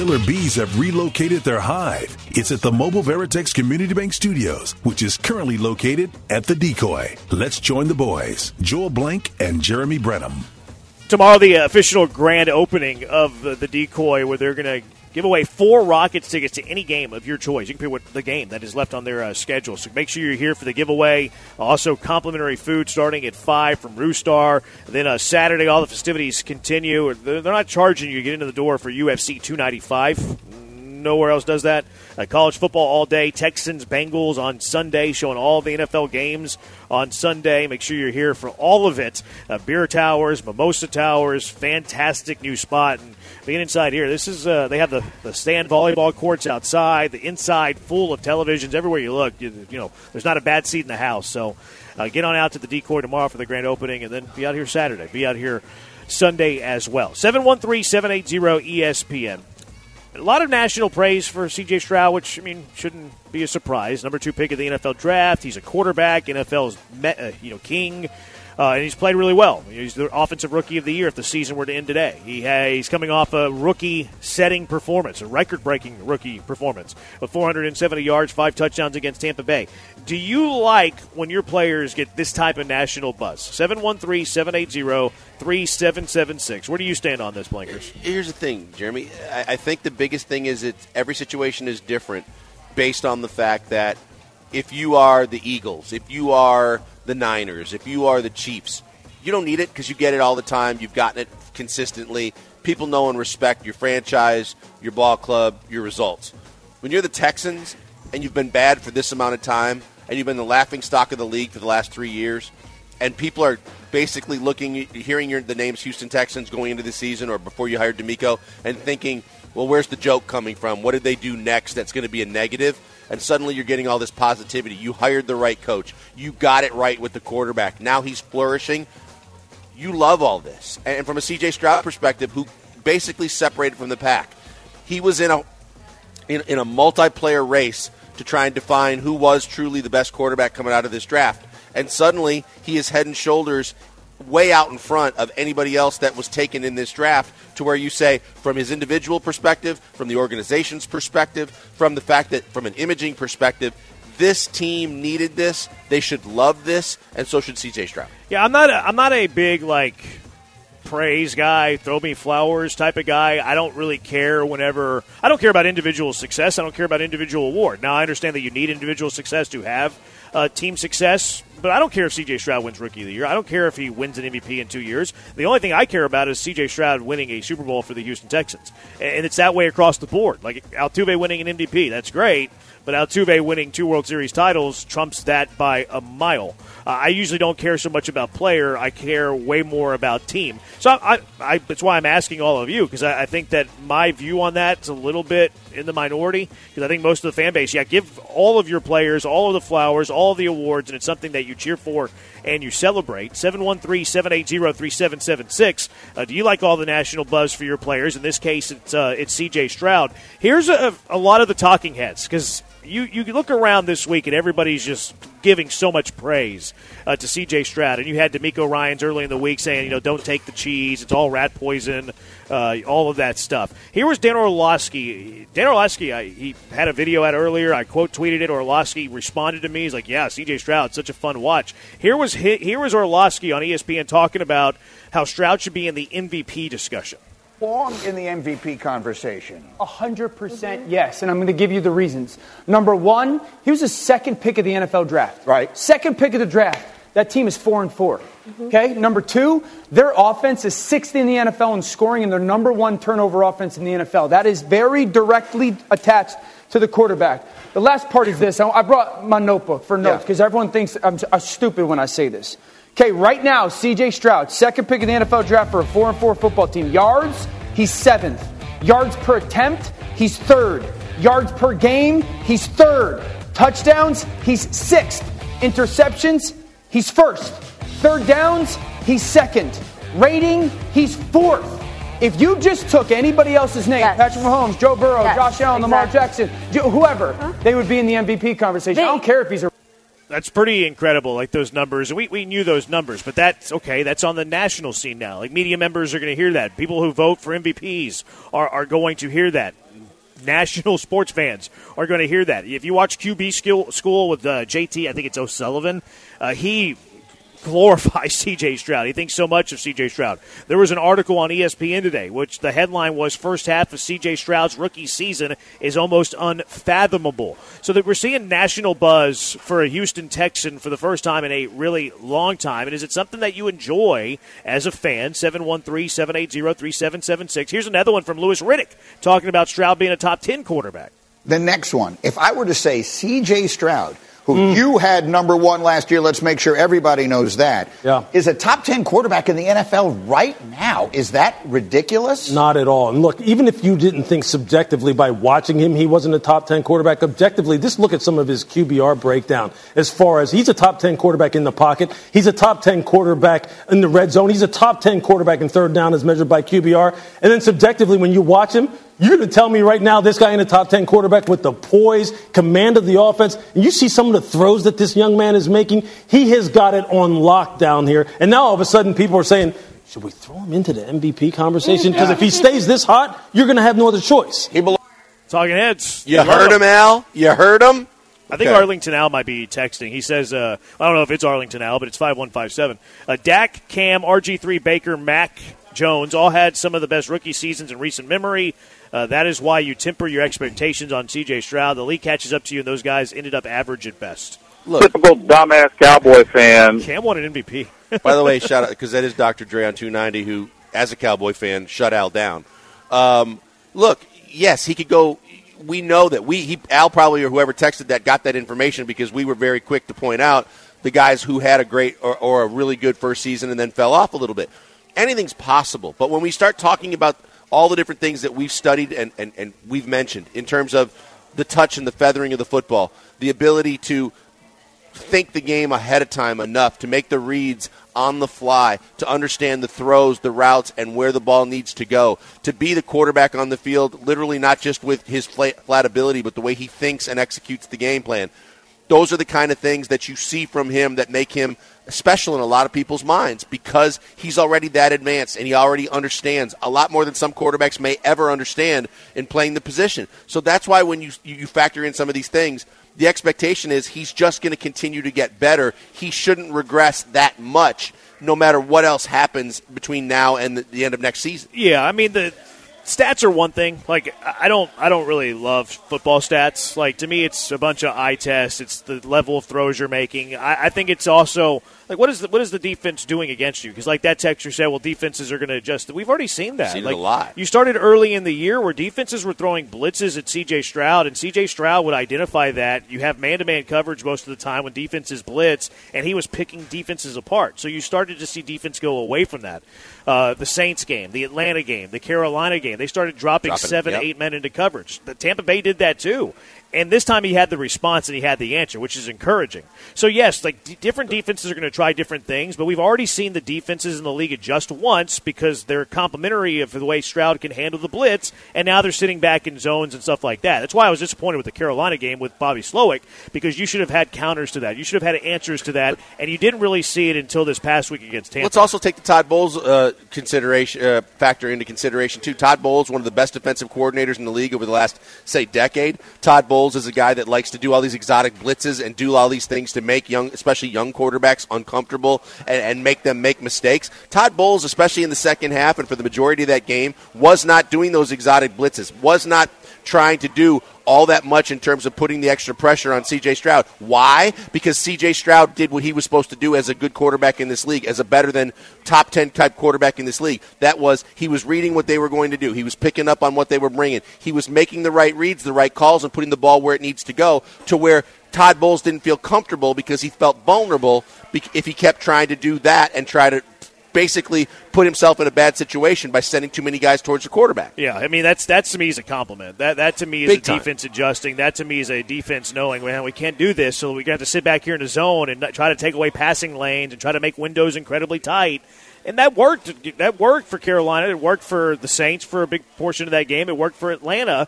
Killer bees have relocated their hive. It's at the Mobile Veritex Community Bank Studios, which is currently located at the Decoy. Let's join the boys, Joel Blank and Jeremy Branham. Tomorrow, the official grand opening of the, the Decoy, where they're going to give away four Rockets tickets to any game of your choice. You can pick what the game that is left on their uh, schedule. So make sure you're here for the giveaway. Also, complimentary food starting at 5 from Roostar. Then uh, Saturday, all the festivities continue. They're not charging you to get into the door for UFC 295 nowhere else does that. Uh, college football all day. Texans, Bengals on Sunday, showing all the NFL games on Sunday. Make sure you're here for all of it. Uh, beer towers, mimosa towers, fantastic new spot. And being inside here, this is uh, they have the, the stand volleyball courts outside, the inside full of televisions everywhere you look. You, you know, there's not a bad seat in the house. So uh, get on out to the decoy tomorrow for the grand opening, and then be out here Saturday. Be out here Sunday as well. 713 780 ESPN a lot of national praise for C.J. Stroud, which I mean shouldn't be a surprise. Number two pick of the NFL draft. He's a quarterback, NFL's uh, you know king. Uh, and he's played really well. He's the offensive rookie of the year if the season were to end today. He has, he's coming off a rookie-setting performance, a record-breaking rookie performance, with 470 yards, five touchdowns against Tampa Bay. Do you like when your players get this type of national buzz? 713-780-3776. Where do you stand on this, Blankers? Here's the thing, Jeremy. I, I think the biggest thing is that every situation is different based on the fact that if you are the Eagles, if you are the Niners, if you are the Chiefs, you don't need it because you get it all the time. You've gotten it consistently. People know and respect your franchise, your ball club, your results. When you're the Texans and you've been bad for this amount of time, and you've been the laughing stock of the league for the last three years, and people are basically looking, hearing your, the names Houston Texans going into the season or before you hired DeMeco, and thinking, well, where's the joke coming from? What did they do next that's going to be a negative? And suddenly you're getting all this positivity. You hired the right coach. You got it right with the quarterback. Now he's flourishing. You love all this. And from a CJ Stroud perspective, who basically separated from the pack, he was in a in, in a multiplayer race to try and define who was truly the best quarterback coming out of this draft. And suddenly he is head and shoulders way out in front of anybody else that was taken in this draft to where you say from his individual perspective from the organization's perspective from the fact that from an imaging perspective this team needed this they should love this and so should CJ Stroud yeah I'm not a, I'm not a big like praise guy, throw me flowers type of guy. I don't really care whenever I don't care about individual success. I don't care about individual award. Now I understand that you need individual success to have uh, team success. But I don't care if C.J. Stroud wins Rookie of the Year. I don't care if he wins an MVP in two years. The only thing I care about is C.J. Stroud winning a Super Bowl for the Houston Texans, and it's that way across the board. Like Altuve winning an MVP, that's great, but Altuve winning two World Series titles trumps that by a mile. Uh, I usually don't care so much about player. I care way more about team. So I, I, I that's why I'm asking all of you because I, I, think that my view on that is a little bit in the minority because I think most of the fan base, yeah, give all of your players all of the flowers, all of the awards, and it's something that cheer for and you celebrate. 713 780 3776. Uh, do you like all the national buzz for your players? In this case, it's, uh, it's CJ Stroud. Here's a, a lot of the talking heads because you, you look around this week and everybody's just giving so much praise uh, to C.J. Stroud, and you had DeMeco Ryans early in the week saying, you know, don't take the cheese; it's all rat poison, uh, all of that stuff. Here was Dan Orlovsky. Dan Orlovsky, I, he had a video out earlier. I quote tweeted it. Orlovsky responded to me. He's like, "Yeah, C.J. Stroud, such a fun watch." Here was here was Orlovsky on ESPN talking about how Stroud should be in the MVP discussion long in the MVP conversation? 100% yes, and I'm going to give you the reasons. Number one, he was the second pick of the NFL draft. Right. Second pick of the draft. That team is 4 and 4. Mm-hmm. Okay? Number two, their offense is sixth in the NFL in scoring and their number one turnover offense in the NFL. That is very directly attached to the quarterback. The last part is this. I brought my notebook for notes because yeah. everyone thinks I'm, I'm stupid when I say this. Okay, right now, CJ Stroud, second pick in the NFL draft for a 4 and 4 football team. Yards, he's seventh. Yards per attempt, he's third. Yards per game, he's third. Touchdowns, he's sixth. Interceptions, he's first. Third downs, he's second. Rating, he's fourth. If you just took anybody else's name, yes. Patrick Mahomes, Joe Burrow, yes, Josh Allen, exactly. Lamar Jackson, whoever, huh? they would be in the MVP conversation. They, I don't care if he's a that's pretty incredible, like those numbers. We, we knew those numbers, but that's okay. That's on the national scene now. Like media members are going to hear that. People who vote for MVPs are, are going to hear that. National sports fans are going to hear that. If you watch QB school, with uh, JT, I think it's O'Sullivan, uh, he glorifies CJ Stroud. He thinks so much of CJ Stroud. There was an article on ESPN today, which the headline was First half of CJ Stroud's rookie season is almost unfathomable. So that we're seeing national buzz for a Houston Texan for the first time in a really long time. And is it something that you enjoy as a fan? 713 780 3776. Here's another one from Louis Riddick talking about Stroud being a top 10 quarterback. The next one, if I were to say CJ Stroud, who mm. you had number one last year, let's make sure everybody knows that, yeah. is a top 10 quarterback in the NFL right now. Is that ridiculous? Not at all. And look, even if you didn't think subjectively by watching him he wasn't a top 10 quarterback, objectively, just look at some of his QBR breakdown as far as he's a top 10 quarterback in the pocket, he's a top 10 quarterback in the red zone, he's a top 10 quarterback in third down as measured by QBR. And then subjectively, when you watch him, you're going to tell me right now this guy in the top 10 quarterback with the poise, command of the offense, and you see some of the throws that this young man is making, he has got it on lockdown here. And now all of a sudden people are saying, should we throw him into the MVP conversation? Because if he stays this hot, you're going to have no other choice. He belongs. Talking heads. You heard him, Al? You heard him? I think okay. Arlington Al might be texting. He says, uh, I don't know if it's Arlington Al, but it's 5157. Uh, Dak, Cam, RG3, Baker, Mac, Jones all had some of the best rookie seasons in recent memory. Uh, that is why you temper your expectations on C.J. Stroud. The league catches up to you, and those guys ended up average at best. Look, Typical dumbass Cowboy fan. Cam won an MVP. By the way, shout out because that is Dr. Dre on 290, who, as a Cowboy fan, shut Al down. Um, look, yes, he could go. We know that we he, Al probably or whoever texted that got that information because we were very quick to point out the guys who had a great or, or a really good first season and then fell off a little bit. Anything's possible, but when we start talking about all the different things that we've studied and, and, and we've mentioned in terms of the touch and the feathering of the football, the ability to think the game ahead of time enough to make the reads on the fly, to understand the throws, the routes, and where the ball needs to go, to be the quarterback on the field, literally not just with his flat ability, but the way he thinks and executes the game plan. Those are the kind of things that you see from him that make him special in a lot of people's minds because he's already that advanced and he already understands a lot more than some quarterbacks may ever understand in playing the position. So that's why when you you factor in some of these things, the expectation is he's just going to continue to get better. He shouldn't regress that much no matter what else happens between now and the, the end of next season. Yeah, I mean the stats are one thing. Like I don't I don't really love football stats. Like to me, it's a bunch of eye tests. It's the level of throws you're making. I, I think it's also like what is the what is the defense doing against you? Because like that texture said, well, defenses are going to adjust. We've already seen that. Seen like, a lot. You started early in the year where defenses were throwing blitzes at C.J. Stroud, and C.J. Stroud would identify that. You have man-to-man coverage most of the time when defenses blitz, and he was picking defenses apart. So you started to see defense go away from that. Uh, the Saints game, the Atlanta game, the Carolina game, they started dropping, dropping seven, yep. eight men into coverage. The Tampa Bay did that too and this time he had the response and he had the answer, which is encouraging. So yes, like d- different defenses are going to try different things, but we've already seen the defenses in the league adjust once because they're complimentary of the way Stroud can handle the blitz, and now they're sitting back in zones and stuff like that. That's why I was disappointed with the Carolina game with Bobby Slowik because you should have had counters to that, you should have had answers to that, and you didn't really see it until this past week against Tampa. Let's also take the Todd Bowles uh, consideration uh, factor into consideration too. Todd Bowles, one of the best defensive coordinators in the league over the last say decade. Todd Bowles Bowles is a guy that likes to do all these exotic blitzes and do all these things to make young, especially young quarterbacks, uncomfortable and, and make them make mistakes. Todd Bowles, especially in the second half and for the majority of that game, was not doing those exotic blitzes, was not trying to do all that much in terms of putting the extra pressure on CJ Stroud. Why? Because CJ Stroud did what he was supposed to do as a good quarterback in this league, as a better than top 10 type quarterback in this league. That was he was reading what they were going to do. He was picking up on what they were bringing. He was making the right reads, the right calls and putting the ball where it needs to go to where Todd Bowles didn't feel comfortable because he felt vulnerable if he kept trying to do that and try to basically put himself in a bad situation by sending too many guys towards the quarterback. Yeah, I mean that's that's to me is a compliment. That that to me is Big a time. defense adjusting. That to me is a defense knowing, man, we can't do this, so we got to sit back here in the zone and try to take away passing lanes and try to make windows incredibly tight. And that worked. That worked for Carolina. It worked for the Saints for a big portion of that game. It worked for Atlanta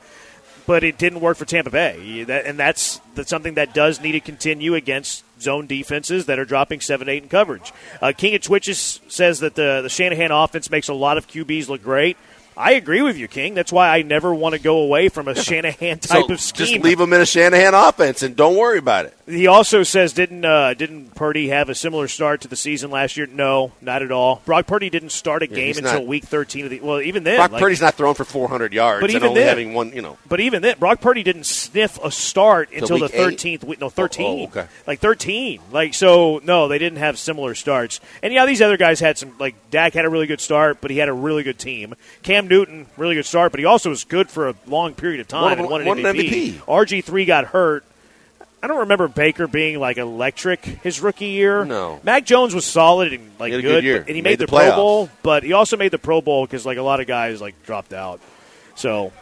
but it didn't work for Tampa Bay. And that's, that's something that does need to continue against zone defenses that are dropping 7 8 in coverage. Uh, King of Twitches says that the, the Shanahan offense makes a lot of QBs look great. I agree with you, King. That's why I never want to go away from a Shanahan type So of scheme. Just leave them in a Shanahan offense and don't worry about it. He also says didn't uh, didn't Purdy have a similar start to the season last year? No, not at all. Brock Purdy didn't start a Yeah, game until not- week thirteen of the. Well, even then, Brock like- Purdy's not throwing for 400 yards But and even only then- having one, you know. But even then, Brock Purdy didn't sniff a start until the thirteenth week. No, thirteen. Oh, okay. Like thirteen. Like so, no, they didn't have similar starts. And yeah, these other guys had some. Like Dak had a really good start, but he had a really good team. Cam Newton, really good start, but he also was good for a long period of time Won- and won an MVP. MVP. RG three got hurt. I don't remember Baker being like electric his rookie year. No. Mac Jones was solid and like He had a good, good but- and he Made made, the the, Pro. Bowl. But he also made the Pro Bowl because like a lot of guys like dropped out. So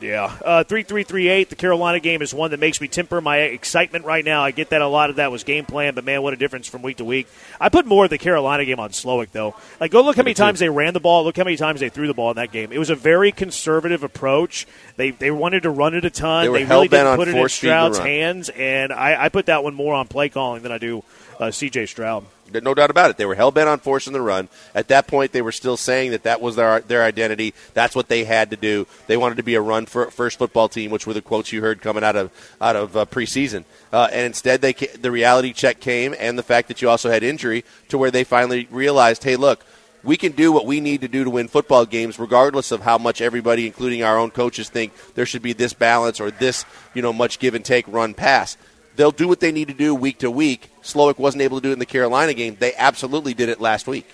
yeah, uh, three three three eight. The Carolina game is one that makes me temper my excitement right now. I get that a lot of that was game plan, but man, what a difference from week to week. I put more of the Carolina game on Slowik though. Like, go look how many times they ran the ball. Look how many times they threw the ball in that game. It was a very conservative approach. They they wanted to run it a ton. They were really didn't put it in Stroud's hands, and I, I put that one more on play calling than I do uh, C.J. Stroud. No doubt about it. They were hell bent on forcing the run. At that point, they were still saying that that was their their identity. That's what they had to do. They wanted to be a run first football team, which were the quotes you heard coming out of out of uh, preseason. Uh, and instead, they the reality check came, and the fact that you also had injury to where they finally realized, hey, look. We can do what we need to do to win football games, regardless of how much everybody, including our own coaches, think there should be this balance or this, you know, much give and take, run pass they'll do what they need to do week to week. Slowik wasn't able to do it in the Carolina game. They absolutely did it last week.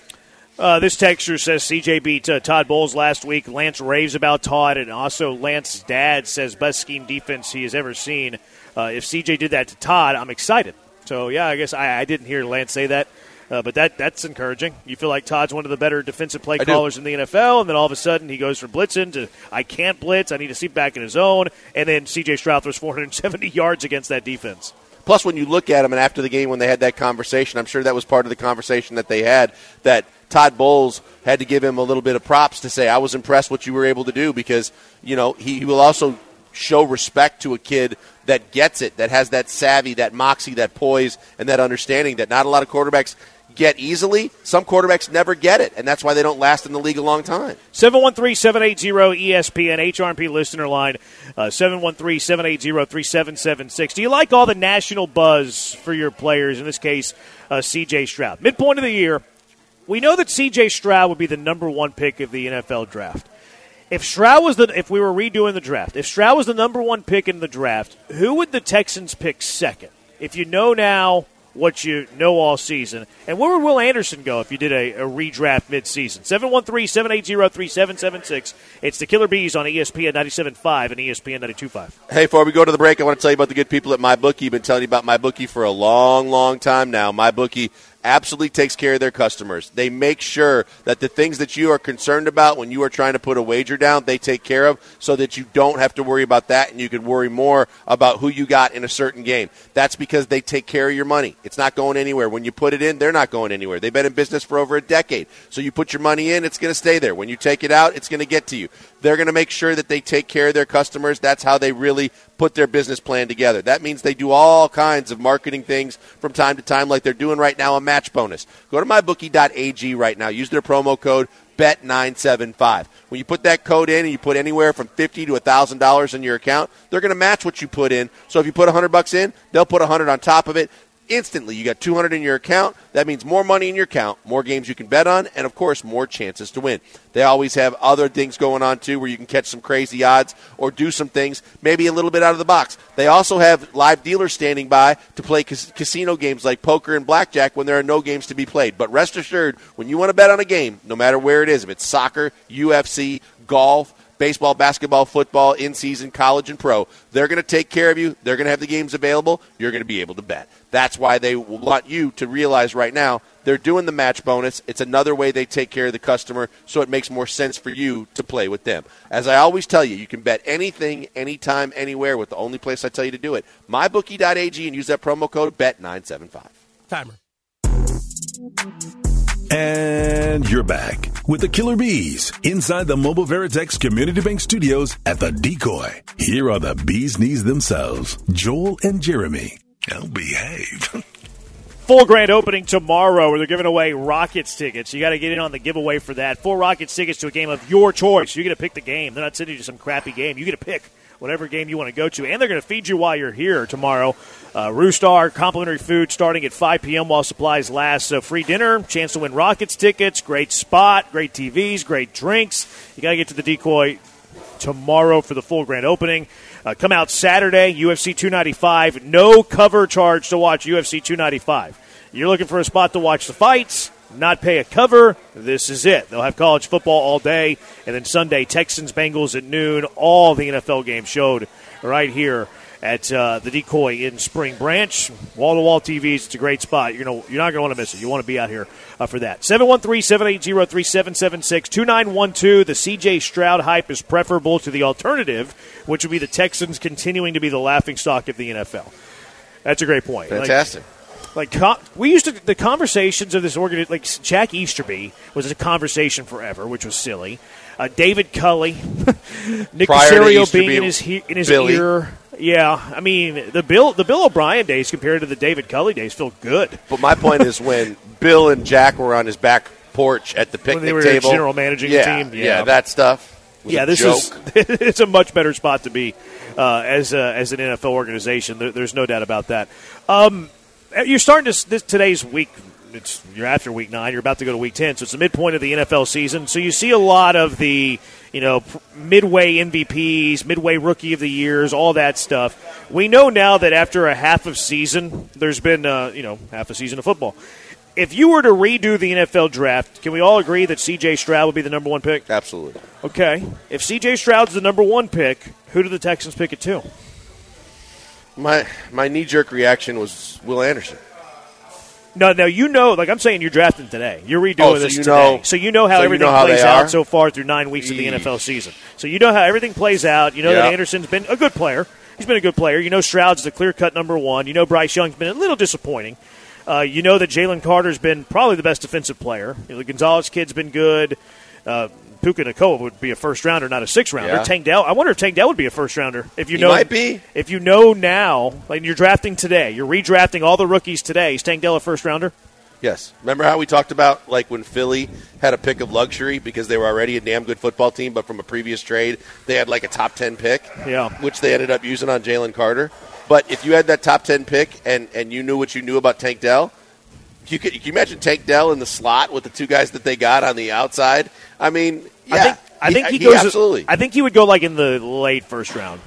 Uh, this texture says CJ beat uh, Todd Bowles last week. Lance raves about Todd, and also Lance's dad says best scheme defense he has ever seen. Uh, if CJ did that to Todd, I'm excited. So yeah, I guess I, I didn't hear Lance say that, uh, but that that's encouraging. You feel like Todd's one of the better defensive play I do. callers in the NFL, and then all of a sudden he goes from blitzing to I can't blitz, I need to sit back in his zone, and then CJ Stroud throws 470 yards against that defense. Plus, when you look at them, and after the game when they had that conversation, I'm sure that was part of the conversation that they had. That Todd Bowles had to give him a little bit of props to say, "I was impressed what you were able to do," because you know he, he will also show respect to a kid that gets it, that has that savvy, that moxie, that poise, and that understanding that not a lot of quarterbacks get easily. Some quarterbacks never get it, and that's why they don't last in the league a long time. 713-780-ESPN HRP listener line uh, 713-780-3776. Do you like all the national buzz for your players? In this case, uh, CJ Stroud. Midpoint of the year, we know that CJ Stroud would be the number one pick of the NFL draft. If Stroud was the if we were redoing the draft, if Stroud was the number one pick in the draft, who would the Texans pick second? If you know now what you know all season, and where would Will Anderson go if you did a, a redraft midseason? 713-780-3776. It's the Killer Bees on ESPN 97.5 and ESPN 92.5. Hey, before we go to the break, I want to tell you about the good people at MyBookie. Been telling you about MyBookie for a long, long time now. MyBookie absolutely takes care of their customers. They make sure that the things that you are concerned about when you are trying to put a wager down, they take care of so that you don't have to worry about that and you can worry more about who you got in a certain game. That's because they take care of your money. It's not going anywhere. When you put it in, they're not going anywhere. They've been in business for over a decade. So you put your money in, it's going to stay there. When you take it out, it's going to get to you. They're going to make sure that they take care of their customers. That's how they really put their business plan together. That means they do all kinds of marketing things from time to time, like they're doing right now a match bonus. Go to mybookie.ag right now. Use their promo code BET975. When you put that code in and you put anywhere from fifty to thousand dollars in your account, they're going to match what you put in. So if you put hundred bucks in, they'll put hundred on top of it. Instantly, you got 200 in your account. That means more money in your account, more games you can bet on, and of course, more chances to win. They always have other things going on too, where you can catch some crazy odds or do some things, maybe a little bit out of the box. They also have live dealers standing by to play cas- casino games like poker and blackjack when there are no games to be played. But rest assured, when you want to bet on a game, no matter where it is, if it's soccer, UFC, golf, baseball, basketball, football, in season, college, and pro. They're going to take care of you. They're going to have the games available. You're going to be able to bet. That's why they want you to realize right now they're doing the match bonus. It's another way they take care of the customer, so it makes more sense for you to play with them. As I always tell you, you can bet anything, anytime, anywhere with the only place I tell you to do it. MyBookie.ag and use that promo code BET975. Timer. And you're back with the Killer Bees inside the Mobile Veritex Community Bank Studios at the Decoy. Here are the bees knees themselves, Joel and Jeremy. Now behave. full grand opening tomorrow where they're giving away Rockets tickets. You got to get in on the giveaway for that. Four Rockets tickets to a game of your choice. You get to pick the game. They're not sending you some crappy game. You get to pick whatever game you want to go to, and they're going to feed you while you're here tomorrow. Uh, Roostar complimentary food starting at 5 p.m. while supplies last. So free dinner, chance to win Rockets tickets, great spot, great TVs, great drinks. You got to get to the decoy tomorrow for the full grand opening. Uh, come out Saturday, UFC 295. No cover charge to watch UFC 295. You're looking for a spot to watch the fights, not pay a cover. This is it. They'll have college football all day, and then Sunday, Texans Bengals at noon. All the NFL games showed right here at uh, the Decoy in Spring Branch. Wall to wall TVs. It's a great spot. You're gonna you're not gonna want to miss it. You want to be out here uh, for that. 713-780-3776-2912. The CJ Stroud hype is preferable to the alternative, which would be the Texans continuing to be the laughing stock of the NFL. That's a great point. Fantastic. like co- we used to the conversations of this organ like Jack Easterby was a conversation forever, which was silly. Uh, David Culley, Nick Caserio being in his he- in his Billy. ear. Yeah, I mean the Bill the Bill O'Brien days compared to the David Culley days feel good. But my point is when Bill and Jack were on his back porch at the picnic they were table, general managing yeah, team, yeah, yeah. that stuff. Yeah, a this joke. is it's a much better spot to be uh, as a, as an NFL organization. There, there's no doubt about that. Um, you're starting to this, today's week. It's you're after week nine. You're about to go to week ten, so it's the midpoint of the NFL season. So you see a lot of the you know midway MVPs, midway Rookie of the Years, all that stuff. We know now that after a half of season, there's been uh, you know half a season of football. If you were to redo the NFL draft, can we all agree that C.J. Stroud would be the number one pick? Absolutely. Okay. If C.J. Stroud's the number one pick, who do the Texans pick at two? My my knee jerk reaction was Will Anderson. No, no, you know, like I'm saying, you're drafting today. You're redoing Oh, so this you today, know- so you know how so you everything know how plays out are? so far through nine weeks of the NFL season. So you know how everything plays out. You know that Anderson's been a good player. He's been a good player. You know Stroud's the clear cut number one. You know Bryce Young's been a little disappointing. Uh, you know that Jalen Carter's been probably the best defensive player. You know, the Gonzalez kid's been good. Uh, Puka Nacua would be a first rounder, not a six rounder. Yeah. Tank Dell, I wonder if Tank Dell would be a first rounder. If you He know, might be. If you know now, like you're drafting today, you're redrafting all the rookies today. Is Tank Dell a first rounder? Yes. Remember how we talked about like when Philly had a pick of luxury because they were already a damn good football team, but from a previous trade they had like a top ten pick, Yeah. which they ended up using on Jalen Carter. But if you had that top ten pick and and you knew what you knew about Tank Dell, you could, can you imagine Tank Dell in the slot with the two guys that they got on the outside? I mean, yeah, I think I think he, goes. absolutely. I think he would go like in the late first round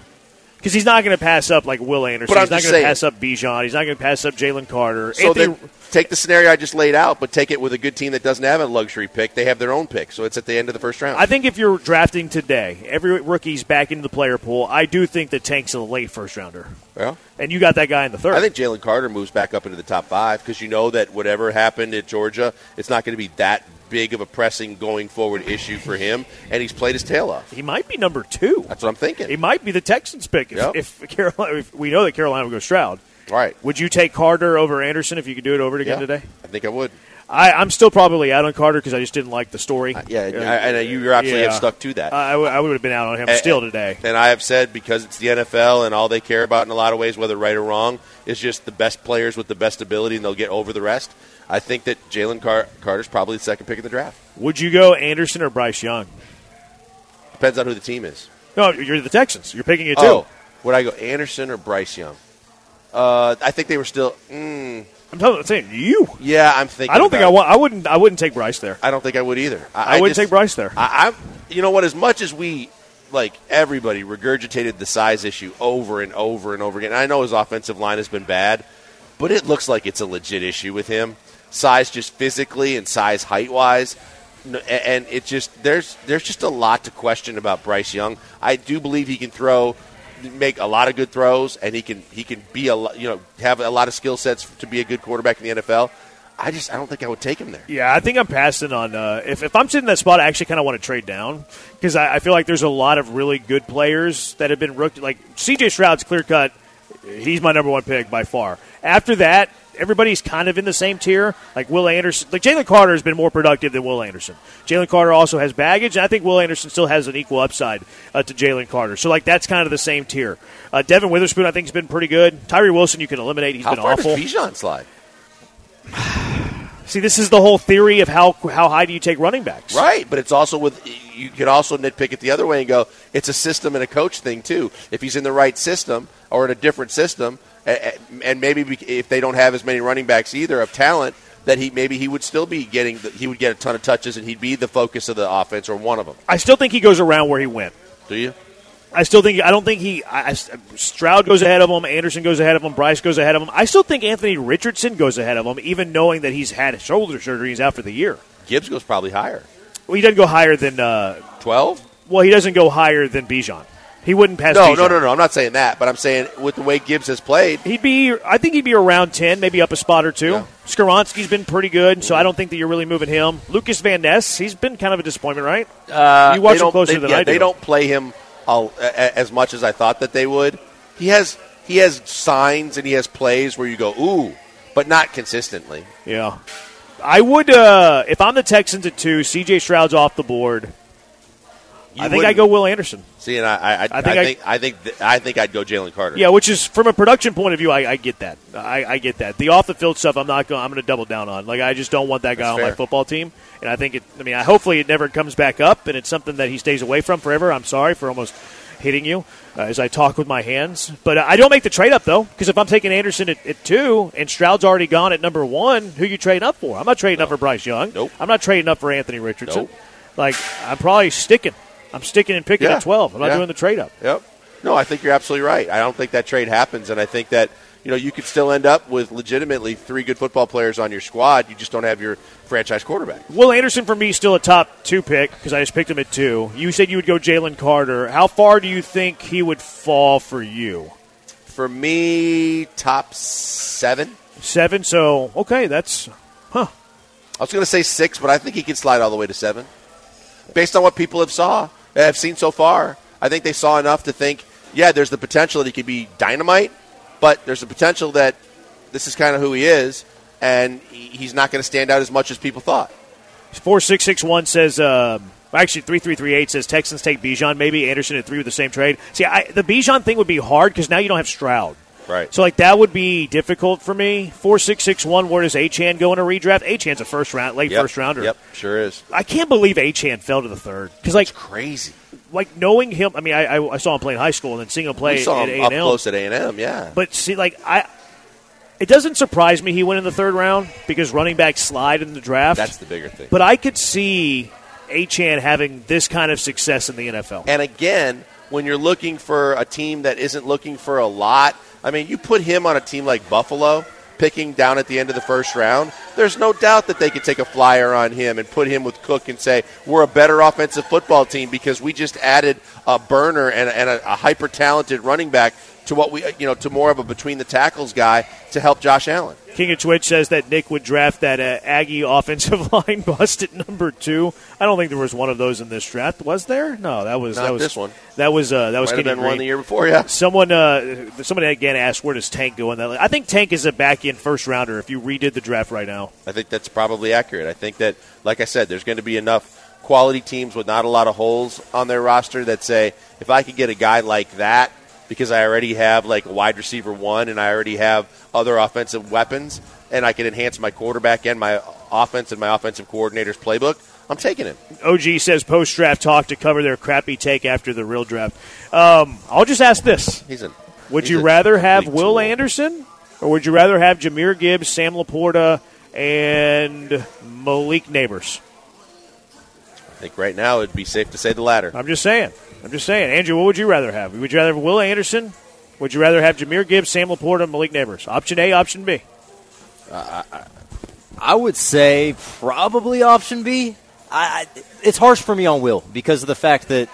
because he's not going to pass up like Will Anderson. But I'm he's not going to pass up Bijan. He's not going to pass up Jalen Carter. So Anthony- then take the scenario I just laid out, but take it with a good team that doesn't have a luxury pick. They have their own pick, so it's at the end of the first round. I think if you're drafting today, every rookie's back into the player pool. I do think that Tank's a late first rounder, well, and you got that guy in the third. I think Jalen Carter moves back up into the top five because you know that whatever happened at Georgia, it's not going to be that big of a pressing going forward issue for him, and he's played his tail off. he might be number two. That's what I'm thinking. He might be the Texans pick if, Yep. if Carolina. If we know that Carolina would go Stroud. right. Would you take Carter over Anderson if you could do it over again Yeah, today? I think I would. I, I'm still probably out on Carter because I just didn't like the story. Uh, yeah, and I- and you you absolutely have stuck to that. I, I would have been out on him And- still today. And I have said because it's the NFL and all they care about in a lot of ways, whether right or wrong, is just the best players with the best ability, and they'll get over the rest. I think that Jalen Car- Carter's probably the second pick in the draft. Would you go Anderson or Bryce Young? Depends on who the team is. No, you're the Texans. You're picking it too. Oh, would I go Anderson or Bryce Young? Uh, I think they were still. Mm, I'm telling, I'm saying you. yeah, I'm thinking. I don't think I want. I wouldn't. I wouldn't take Bryce there. I don't think I would either. I, wouldn't just- take Bryce there. I, I'm. You know what? As much as we like everybody regurgitated the size issue over and over and over again. I know his offensive line has been bad, but it looks like it's a legit issue with him. Size, just physically and size height wise. And it just there's there's just a lot to question about Bryce Young. I do believe he can throw, make a lot of good throws, and he can he can be a you know have a lot of skill sets to be a good quarterback in the NFL. I just I don't think I would take him there. Yeah, I think I'm passing on. Uh, if, if I'm sitting in that spot, I actually kind of want to trade down because I, I feel like there's a lot of really good players that have been rooked. Like CJ Stroud's clear cut. He's my number one pick by far. After that, everybody's kind of in the same tier. Like Will Anderson, like Jalen Carter has been more productive than Will Anderson. Jalen Carter also has baggage, and I think Will Anderson still has an equal upside uh, to Jalen Carter. So like that's kind of the same tier. Uh, Devin Witherspoon, I think, has been pretty good. Tyree Wilson, you can eliminate. He's How been awful. does Bijan slide? See, this is the whole theory of how how high do you take running backs? Right, but it's also with you can also nitpick it the other way and go it's a system and a coach thing too. If he's in the right system or in a different system, and maybe if they don't have as many running backs either of talent, that he maybe he would still be getting he would get a ton of touches and he'd be the focus of the offense or one of them. I still think he goes around where he went. Do you? I still think I don't think he I, Stroud goes ahead of him, Anderson goes ahead of him, Bryce goes ahead of him. I still think Anthony Richardson goes ahead of him, even knowing that he's had shoulder surgery. He's out for the year. Gibbs goes probably higher. Well, he doesn't go higher than twelve. Uh, well, he doesn't go higher than Bijan. He wouldn't pass. No, Bijan. no, no, no. I'm not saying that, but I'm saying with the way Gibbs has played, he'd be. I think he'd be around ten, maybe up a spot or two. Yeah. Skoronski's been pretty good, so I don't think that you're really moving him. Lucas Van Ness, he's been kind of a disappointment, right? Uh, you watch him closer they, than yeah, I do. They don't play him all, as much as I thought that they would. He has he has signs and he has plays where you go ooh, but not consistently. Yeah, I would uh, if I'm the Texans at two. C.J. Stroud's off the board. I think I go Will Anderson. See, and I, I, I, I think, I, think, I think, th- I think I'd go Jalen Carter. Yeah, which is from a production point of view, I, get that. I, get that. The off the field stuff, I'm not going. I'm going to double down on. Like, I just don't want that guy That's on fair. my football team. And I think it. I mean, I, hopefully it never comes back up, and it's something that he stays away from forever. I'm sorry for almost hitting you uh, as I talk with my hands, but uh, I don't make the trade up though because if I'm taking Anderson at, at, two and Stroud's already gone at number one, who you trading up for? I'm not trading no. up for Bryce Young. Nope. I'm not trading up for Anthony Richardson. Nope. Like I'm probably sticking. I'm sticking and picking yeah. at 12. I'm not yeah. doing the trade up. Yep. No, I think you're absolutely right. I don't think that trade happens, and I think that you know you could still end up with legitimately three good football players on your squad. You just don't have your franchise quarterback. Will Anderson for me still a top two pick because I just picked him at two. You said you would go Jalen Carter. How far do you think he would fall for you? For me, top seven. Seven. So okay, that's huh. I was going to say six, but I think he can slide all the way to seven, based on what people have saw have seen so far. I think they saw enough to think, yeah, there's the potential that he could be dynamite, but there's the potential that this is kind of who he is, and he's not going to stand out as much as people thought. Four six six one says. Uh, actually, three three three eight says Texans take Bijan. Maybe Anderson at three with the same trade. See, I, the Bijan thing would be hard because now you don't have Stroud. Right. So like that would be difficult for me. Four six six one. Where does Achane go in a redraft? Achane's a first round, late yep. first rounder. Yep, sure is. I can't believe Achane fell to the third because like That's crazy. Like knowing him, I mean, I, I, I, saw him play in high school and then seeing him play we saw at A&M. up close at A and M. Yeah. But see, like I, it doesn't surprise me he went in the third round because running backs slide in the draft. That's the bigger thing. But I could see Achane having this kind of success in the NFL. And again, when you're looking for a team that isn't looking for a lot I mean, you put him on a team like Buffalo, picking down at the end of the first round, there's no doubt that they could take a flyer on him and put him with Cook and say, we're a better offensive football team because we just added a burner and, a, a hyper talented running back to what we, you know, to more of a between the tackles guy to help Josh Allen. King of Twitch says that Nick would draft that uh, Aggie offensive line bust at number two. I don't think there was one of those in this draft. Was there? No, that was Not that was this one. That was uh, that was Might Kenny have been Green. one the year before. Yeah. Someone uh, someone again asked where does Tank go in that? I think Tank is a back end first rounder. If you redid the draft right now, I think that's probably accurate. I think that, like I said, there's going to be enough quality teams with not a lot of holes on their roster that say if I could get a guy like that because I already have like a wide receiver one and I already have other offensive weapons and I can enhance my quarterback and my offense and my offensive coordinator's playbook, I'm taking it. OG says post draft talk to cover their crappy take after the real draft. Um, I'll just ask this: He's Would he's you rather have Will tool. Anderson, or would you rather have Jahmyr Gibbs, Sam LaPorta, and Malik Nabers? I think right now it'd be safe to say the latter. I'm just saying. I'm just saying, Andrew. What would you rather have? Would you rather have Will Anderson? Would you rather have Jahmyr Gibbs, Sam LaPorta, and Malik Nabers? Option A, option B. Uh, I, I would say probably option B. I, it's harsh for me on Will because of the fact that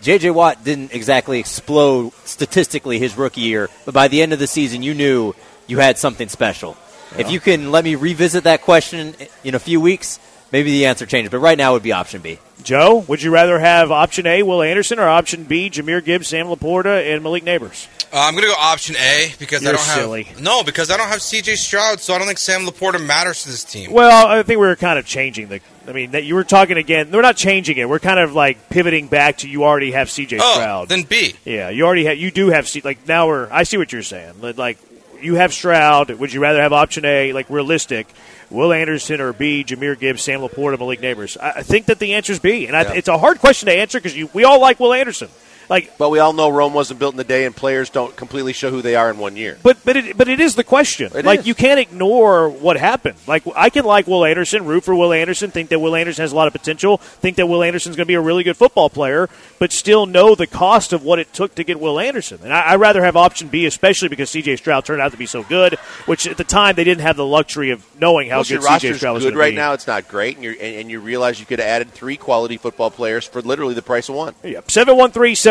J.J. Watt didn't exactly explode statistically his rookie year, but by the end of the season, you knew you had something special. Yeah. If you can let me revisit that question in a few weeks, maybe the answer changes. But right now, it would be option B. Joe, would you rather have option A, Will Anderson, or option B, Jahmyr Gibbs, Sam LaPorta, and Malik Nabers? Uh, I'm going to go option A because You're I don't silly. have no because I don't have C.J. Stroud, so I don't think Sam LaPorta matters to this team. Well, I think we were kind of changing the. I mean, that you were talking again. We're not changing it. We're kind of like pivoting back to you already have C.J. oh, Stroud. then B. Yeah, you already have. You do have C. Like now we're. I see what you're saying. Like you have Stroud. Would you rather have option A, like realistic, Will Anderson, or B, Jahmyr Gibbs, Sam LaPorta, Malik Nabers? I, think that the answer is B, and I, Yeah. it's a hard question to answer because we all like Will Anderson. Like, But we all know Rome wasn't built in a day, and players don't completely show who they are in one year. But but it but it is the question. It like is. you can't ignore what happened. Like I can like Will Anderson, root for Will Anderson, think that Will Anderson has a lot of potential, think that Will Anderson's going to be a really good football player, but still know the cost of what it took to get Will Anderson. And I, I'd rather have option B, especially because C.J. Stroud turned out to be so good. Which at the time they didn't have the luxury of knowing how Plus, good C.J. Stroud was good right be. now. It's not great, and, you're, and, and you realize you could have added three quality football players for literally the price of one. Yep.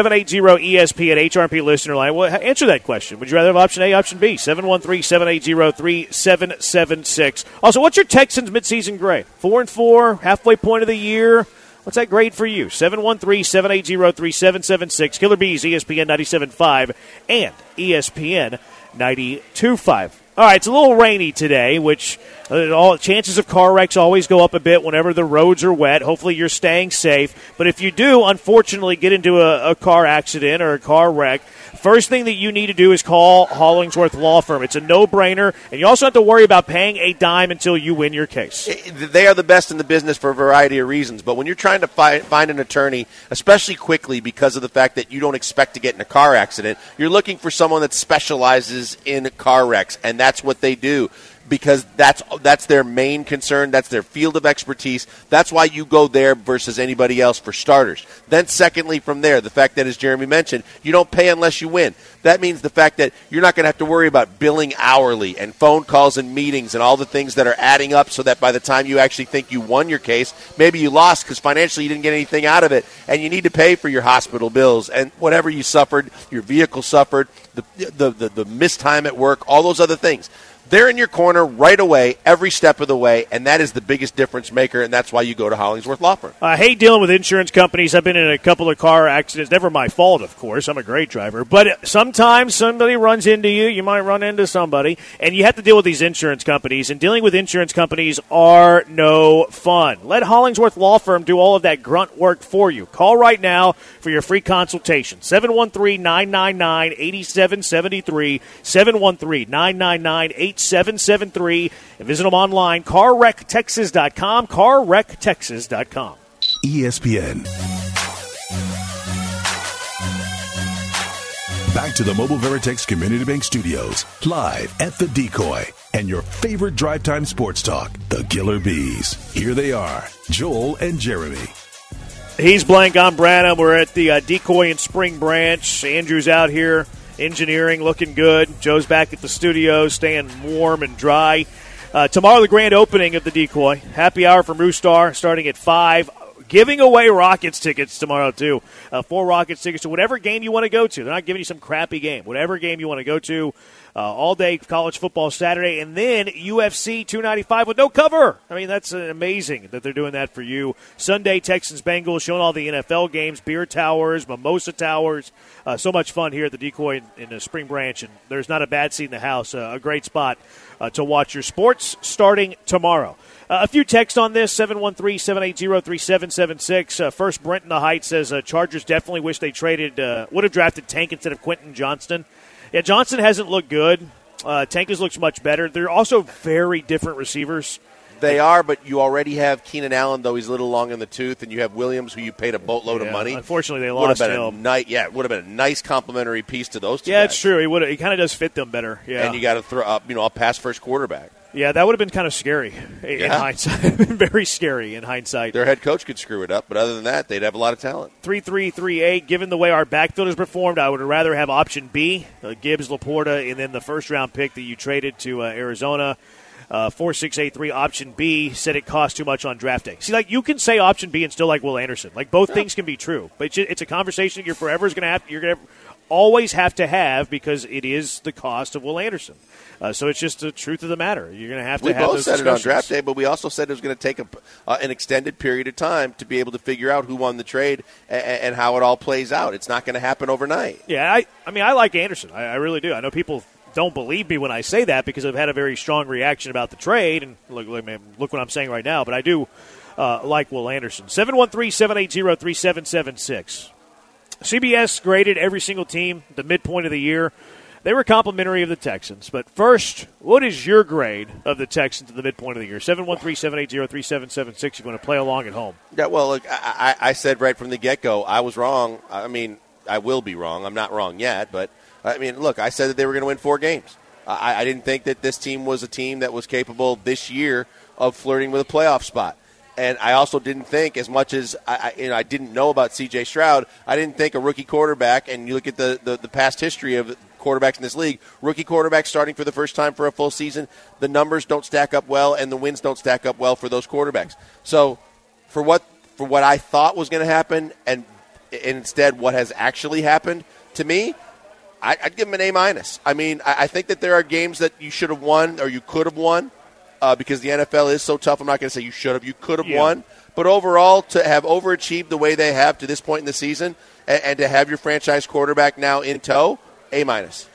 713-780-ESP at HRP listener line. Well, answer that question. Would you rather have option A, option B? 713-780-3776. Also, what's your Texans midseason grade? Four and four, halfway point of the year. What's that grade for you? 713-780-3776. Killer Bees, ESPN 97.5 and ESPN 92.5. All right, it's a little rainy today, which uh, all chances of car wrecks always go up a bit whenever the roads are wet. Hopefully, you're staying safe. But if you do, unfortunately, get into a, a car accident or a car wreck, first thing that you need to do is call Hollingsworth Law Firm. It's a no-brainer, and you also have to worry about paying a dime until you win your case. They are the best in the business for a variety of reasons, but when you're trying to fi- find an attorney, especially quickly because of the fact that you don't expect to get in a car accident, you're looking for someone that specializes in car wrecks, and that's what they do because that's that's their main concern, that's their field of expertise. That's why you go there versus anybody else for starters. Then secondly from there, the fact that as Jeremy mentioned, you don't pay unless you win. That means the fact that you're not going to have to worry about billing hourly and phone calls and meetings and all the things that are adding up so that by the time you actually think you won your case, maybe you lost because financially you didn't get anything out of it and you need to pay for your hospital bills and whatever you suffered, your vehicle suffered, the the the, the missed time at work, all those other things. They're in your corner right away, every step of the way, and that is the biggest difference maker, and that's why you go to Hollingsworth Law Firm. I hate dealing with insurance companies. I've been in a couple of car accidents. Never my fault, of course. I'm a great driver. But sometimes somebody runs into you. You might run into somebody. And you have to deal with these insurance companies. And dealing with insurance companies are no fun. Let Hollingsworth Law Firm do all of that grunt work for you. Call right now for your free consultation. 713 999 8773. 713 999 8773. And visit them online, carwrecktexas.com. Carwrecktexas.com. ESPN. Back to the Mobile Veritex Community Bank Studios, live at the Decoy, and your favorite drive time sports talk, the Killer Bees. Here they are, Joel and Jeremy. He's blank. I'm Branham. We're at the uh, Decoy and Spring Branch. Andrew's out here engineering, looking good. Joe's back at the studio, staying warm and dry. Uh, tomorrow, the grand opening of the Decoy. Happy hour from Roostar starting at 5. Giving away Rockets tickets tomorrow, too. Uh, four Rockets tickets to whatever game you want to go to. They're not giving you some crappy game. Whatever game you want to go to. Uh, all day college football Saturday, and then UFC 295 with no cover. I mean, that's uh, amazing that they're doing that for you. Sunday, Texans Bengals, showing all the NFL games, beer towers, mimosa towers. Uh, so much fun here at the Decoy in, in the Spring Branch, and there's not a bad seat in the house. Uh, a great spot uh, to watch your sports starting tomorrow. Uh, a few texts on this 713 780 3776. Uh, First, Brent in the Heights says uh, Chargers definitely wish they traded, uh, would have drafted Tank instead of Quentin Johnston. Yeah, Johnson hasn't looked good. Uh, Tank has looked much better. They're also very different receivers. They are, but you already have Keenan Allen, though he's a little long in the tooth, and you have Williams, who you paid a boatload Yeah, of money. unfortunately, they would have lost been a him. nice, yeah, it would have been a nice complementary piece to those two. Yeah, guys. it's true. He would. He kind of does fit them better. Yeah, And you got to throw up, you know, a pass first quarterback. Yeah, that would have been kind of scary in Yeah. hindsight. Very scary in hindsight. Their head coach could screw it up, but other than that, they'd have a lot of talent. 3338. Given the way our backfield has performed, I would rather have option B, uh, Gibbs, LaPorta, and then the first round pick that you traded to uh, Arizona. Uh, 4683 option B said it cost too much on draft day. See, like you can say option B and still like Will Anderson. Like both things can be true, but it's, it's a conversation you're forever is going to have. You're going to always have to have because it is the cost of Will Anderson. Uh, so it's just the truth of the matter. You're going to have to We have both said it on draft day, but we also said it was going to take a, uh, an extended period of time to be able to figure out who won the trade and, and how it all plays out. It's not going to happen overnight. Yeah, I, I mean, I like Anderson. I, I really do. I know people don't believe me when I say that because I've had a very strong reaction about the trade. And look, look, man, look what I'm saying right now. But I do uh, like Will Anderson. 713 780 3776. CBS graded every single team the midpoint of the year. They were complimentary of the Texans. But first, what is your grade of the Texans at the midpoint of the year? 713 780 3776. You're going to play along at home. Yeah, well, look, I, I, I said right from the get go, I was wrong. I mean, I will be wrong. I'm not wrong yet, but I mean, look, I said that they were going to win four games. I, I didn't think that this team was a team that was capable this year of flirting with a playoff spot. And I also didn't think, as much as I, I, you know, I didn't know about C.J. Stroud, I didn't think a rookie quarterback. And you look at the, the, the past history of quarterbacks in this league, rookie quarterbacks starting for the first time for a full season, the numbers don't stack up well, and the wins don't stack up well for those quarterbacks. So, for what for what I thought was going to happen, and, and instead what has actually happened to me, I, would give them an A minus. I mean, I, I, think that there are games that you should have won or you could have won uh, because the NFL is so tough. I'm not going to say you should have. You could have yeah. won. But overall, to have overachieved the way they have to this point in the season and, and to have your franchise quarterback now in tow, A minus.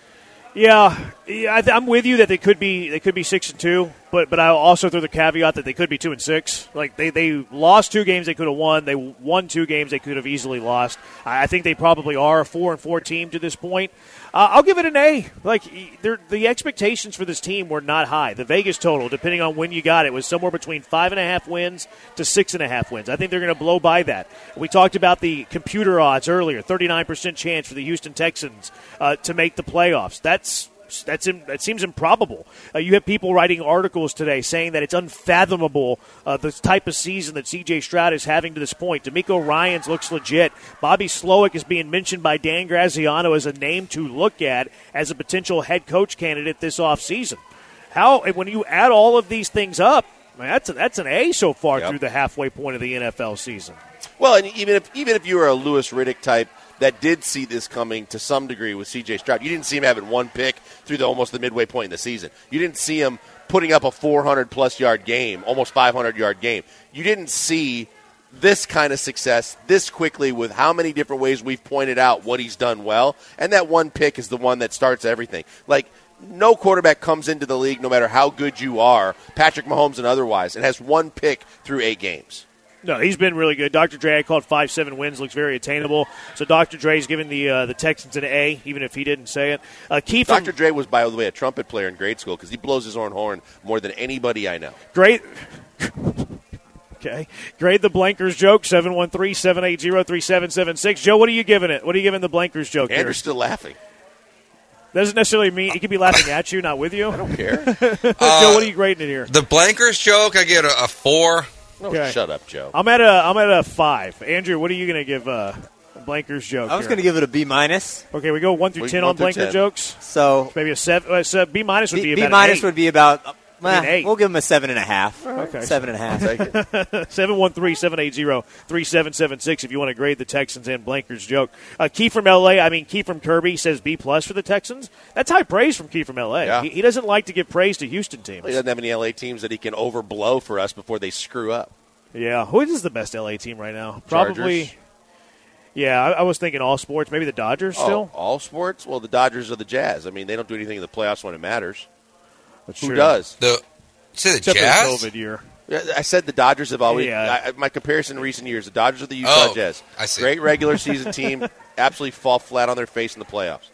Yeah, yeah, I am with you that they could be they could be six and two, but but I'll also throw the caveat that they could be two and six. Like they, they lost two games they could have won. They won two games they could have easily lost. I think they probably are a four and four team to this point. Uh, I'll give it an A. Like the expectations for this team were not high. The Vegas total, depending on when you got it, was somewhere between five and a half wins to six and a half wins. I think they're going to blow by that. We talked about the computer odds earlier: thirty nine percent chance for the Houston Texans uh, to make the playoffs. That's that's that seems improbable. Uh, you have people writing articles today saying that it's unfathomable uh, the type of season that C.J. Stroud is having to this point. DeMeco Ryans looks legit. Bobby Slowik is being mentioned by Dan Graziano as a name to look at as a potential head coach candidate this offseason. How when you add all of these things up, that's a, that's an A so far yep. through the halfway point of the NFL season. Well, and even if even if you were a Louis Riddick type that did see this coming to some degree with C.J. Stroud. You didn't see him having one pick through the almost the midway point in the season. You didn't see him putting up a 400 plus yard game, almost 500 yard game. You didn't see this kind of success this quickly with how many different ways we've pointed out what he's done well, and that one pick is the one that starts everything. Like no quarterback comes into the league, no matter how good you are, Patrick Mahomes and otherwise, and has one pick through eight games. No, he's been really good. Dr. Dre, I called five seven wins, looks very attainable. So Dr. Dre's giving the uh, the Texans an A, even if he didn't say it. Uh, Keith, Dr. Dre was, by the way, a trumpet player in grade school because he blows his own horn more than anybody I know. Great. Okay. Grade the Blankers joke, 713-780-3776. Joe, what are you giving it? What are you giving the Blankers joke Andrew's here? still laughing. Doesn't necessarily mean he could be laughing at you, not with you. I don't care. Joe, uh, what are you grading it here? The Blankers joke, I get a, a four. Okay. shut up, Joe. I'm at a I'm at a five. Andrew, what are you going to give uh, Blanker's joke? I was going to give it a B minus. Okay, we go one through ten on Blanker 10. jokes. So maybe a seven. Uh, so B minus would B, be B minus would be about. Well, eight. We'll give him a seven and a half. Okay. Seven and a half. 713-780-3776 if you want to grade the Texans and Blanker's joke. Uh, Key from L.A., I mean, Key from Kirby says B plus for the Texans. That's high praise from Key from L.A. Yeah. He, he, doesn't like to give praise to Houston teams. Well, he doesn't have any L.A. teams that he can overblow for us before they screw up. Yeah, who is the best LA team right now? Probably. Chargers. Yeah, I, I, was thinking all sports. Maybe the Dodgers oh, still. All sports? Well, the Dodgers are the Jazz. I mean, they don't do anything in the playoffs when it matters. That's Who true. does? The say the Except Jazz. COVID year. I said the Dodgers have always. Yeah. I, my comparison in recent years: the Dodgers are the Utah Oh, Jazz. I see. Great regular season team, absolutely fall flat on their face in the playoffs.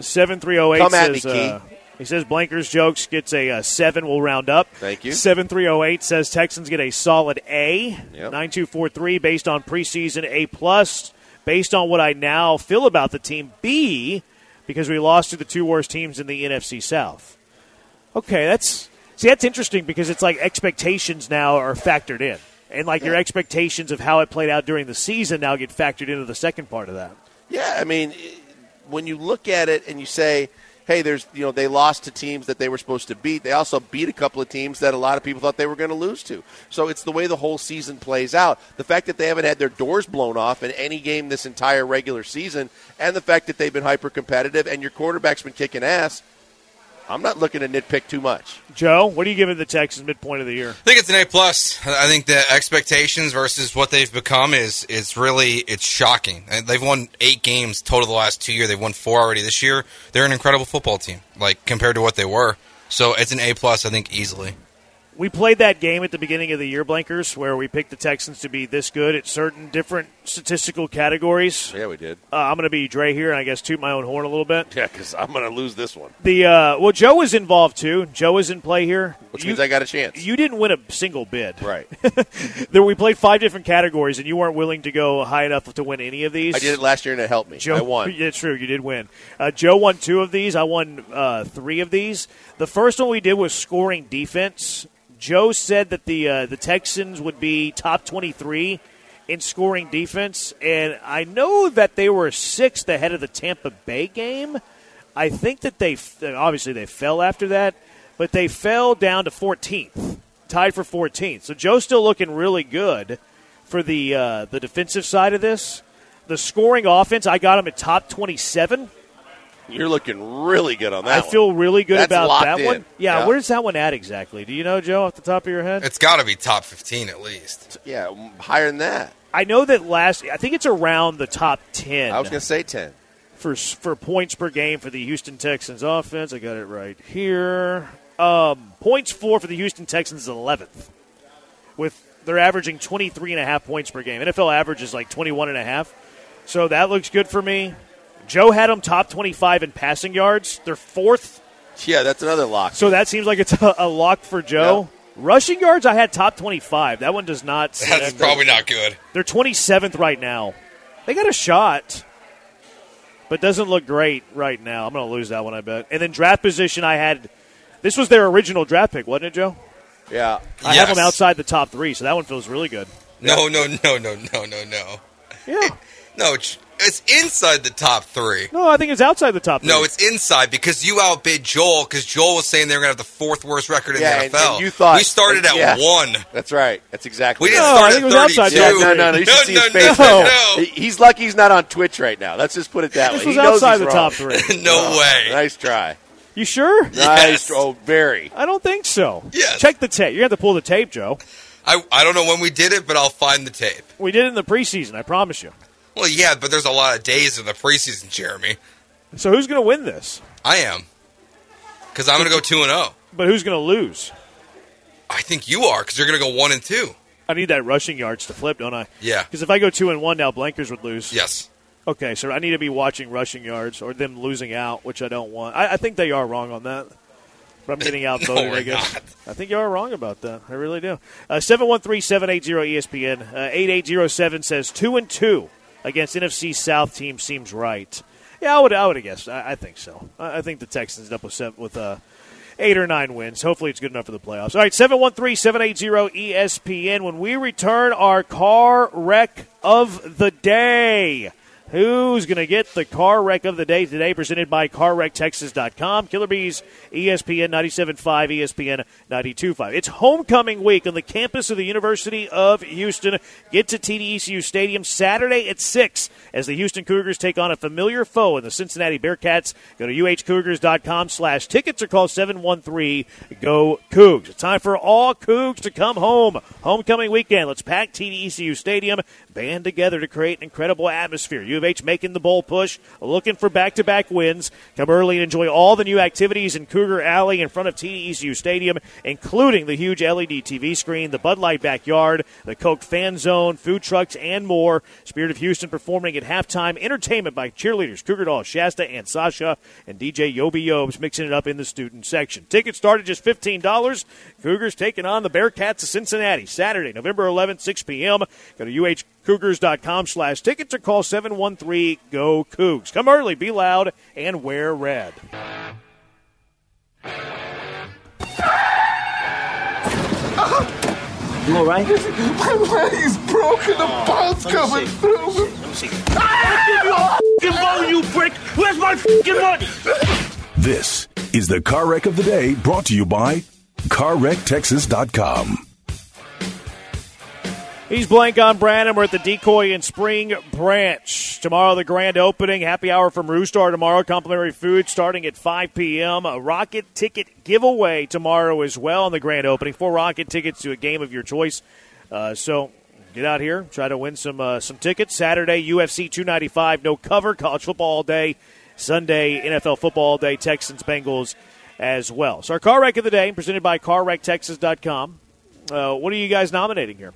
Seven three zero eight Come at says. me, Key. Uh, he says Blankers jokes gets a, uh seven. We'll round up. Thank you. Seven three zero eight says Texans get a solid A. Yep. Nine two four three based on preseason A plus. Based on what I now feel about the team B, because we lost to the two worst teams in the NFC South. Okay, that's see that's interesting because it's like expectations now are factored in, and like your expectations of how it played out during the season now get factored into the second part of that. Yeah, I mean, when you look at it and you say, "Hey, there's you know they lost to teams that they were supposed to beat. They also beat a couple of teams that a lot of people thought they were going to lose to." So it's the way the whole season plays out. The fact that they haven't had their doors blown off in any game this entire regular season, and the fact that they've been hyper competitive and your quarterback's been kicking ass. I'm not looking to nitpick too much. Joe, what are you giving the Texans midpoint of the year? I think it's an A plus. I think the expectations versus what they've become is is really it's shocking. And They've won eight games total the last two years. They've won four already this year. They're an incredible football team, like compared to what they were. So it's an A plus, I think, easily. We played that game at the beginning of the year, Blankers, where we picked the Texans to be this good at certain different statistical categories. Yeah, we did. Uh, I'm going to be Dre here, and I guess toot my own horn a little bit. Yeah, because I'm going to lose this one, The uh, well, Joe was involved too. Joe is in play here. which You- means I got a chance. You didn't win a single bid. right. There, we played five different categories, and you weren't willing to go high enough to win any of these. I did it last year and it helped me. Joe I won. Yeah, true. You did win. Uh, Joe won two of these. I won uh, three of these. The first one we did was scoring defense. Joe said that the uh, the Texans would be top twenty three in scoring defense, and I know that they were sixth ahead of the Tampa Bay game. I think that they obviously they fell after that, but they fell down to 14th, tied for 14th. So Joe's still looking really good for the uh, the defensive side of this. The scoring offense, I got him at top 27. You're looking really good on that. I one. feel really good That's about that in. one. Yeah, Yeah. where's that one at exactly? Do you know, Joe, off the top of your head? It's got to be top 15 at least. Yeah, higher than that. I know that last. I think it's around the top 10 I was going to say 10. for for points per game for the Houston Texans offense. I got it right here. Um, points for for the Houston Texans is 11th. With they're averaging 23 and a half points per game. NFL average is like 21 and a half. So that looks good for me. Joe had them top 25 in passing yards. They're fourth Yeah, that's another lock. So that seems like it's a, a lock for Joe. Rushing yards, I had top 25. That one does not. That's probably not good. They're 27th right now. They got a shot, but doesn't look great right now. I'm going to lose that one, I bet. And then draft position, I had. This was their original draft pick, wasn't it, Joe? yeah. I have them outside the top three, so that one feels really good. No, no, no, no, no, no, no. Yeah. No, it's, it's inside the top three. No, I think it's outside the top three. No, it's inside because you outbid Joel because Joel was saying they were going to have the fourth worst record in Yeah, the NFL. and you thought- we started at yeah. one. That's right. That's exactly We right. didn't No, I start think it at was outside 32. top Yeah, no, no, no. You No, should see no, his face. no, right no. He's lucky he's not on Twitch right now. Let's just put it that this way. was He outside the wrong. top three. no way. Nice try. You sure? Nice. Yes. Oh, very. I don't think so. Yes. Check the tape. You have to pull the tape, Joe. I, I don't know when we did it, but I'll find the tape. We did it in the preseason. I promise you. Well, yeah, but there's a lot of days in the preseason, Jeremy. So who's going to win this? I am. Because I'm going to go 2 and 0. But who's going to lose? I think you are because you're going to go 1 and 2. I need that rushing yards to flip, don't I? Yeah. Because if I go two and one now, Blankers would lose. Yes. Okay, so I need to be watching rushing yards or them losing out, which I don't want. I, I think they are wrong on that. But I'm getting outvoted, we're I guess. not. I think you are wrong about that. I really do. Uh, 713 780 ESPN. Uh, 8807 says 2 and 2 against NFC South team seems right. Yeah, I would, I would have guessed. I, I think so. I, I think the Texans end up with, seven, with uh, eight or nine wins. Hopefully, it's good enough for the playoffs. All right, 713 780 ESPN. When we return, our car wreck of the day. Who's going to get the car wreck of the day today? Presented by CarWreckTexas.com. Killer Bees, ESPN 97.5, ESPN 92.5. It's homecoming week on the campus of the University of Houston. Get to TDECU Stadium Saturday at 6 as the Houston Cougars take on a familiar foe in the Cincinnati Bearcats. Go to uhcougars.com slash tickets or call 713-GO Cougs. It's time for all Cougs to come home. Homecoming weekend. Let's pack TDECU Stadium. Band together to create an incredible atmosphere. U of H making the bowl push, looking for back-to-back wins. Come early and enjoy all the new activities in Cougar Alley in front of TDECU Stadium, including the huge LED TV screen, the Bud Light backyard, the Coke fan zone, food trucks, and more. Spirit of Houston performing at halftime. Entertainment by cheerleaders Cougar Doll, Shasta, and Sasha, and DJ Yobi Yobes mixing it up in the student section. Tickets start at just $15. Cougars taking on the Bearcats of Cincinnati Saturday, November 11th, 6 p.m. Go to uhcougars.com slash tickets or call 713-GO Cougs. Come early, be loud, and wear red. You all right? My leg's broken. The ball's coming through. Let me see. Ah, give me your phone, you prick! Where's my fucking money? This is the car wreck of the day brought to you by CarWreckTexas.com. He's blank on Branham. We're at the Decoy in Spring Branch. Tomorrow, the grand opening. Happy hour from Roostar tomorrow. Complimentary food starting at 5 p.m. A rocket ticket giveaway tomorrow as well on the grand opening. Four rocket tickets to a game of your choice. Uh, so get out here, try to win some uh, some tickets. Saturday, UFC 295, no cover, college football all day. Sunday, NFL football all day, Texans, Bengals as well. So our car wreck of the day, presented by CarWreckTexas.com. Uh, what are you guys nominating here?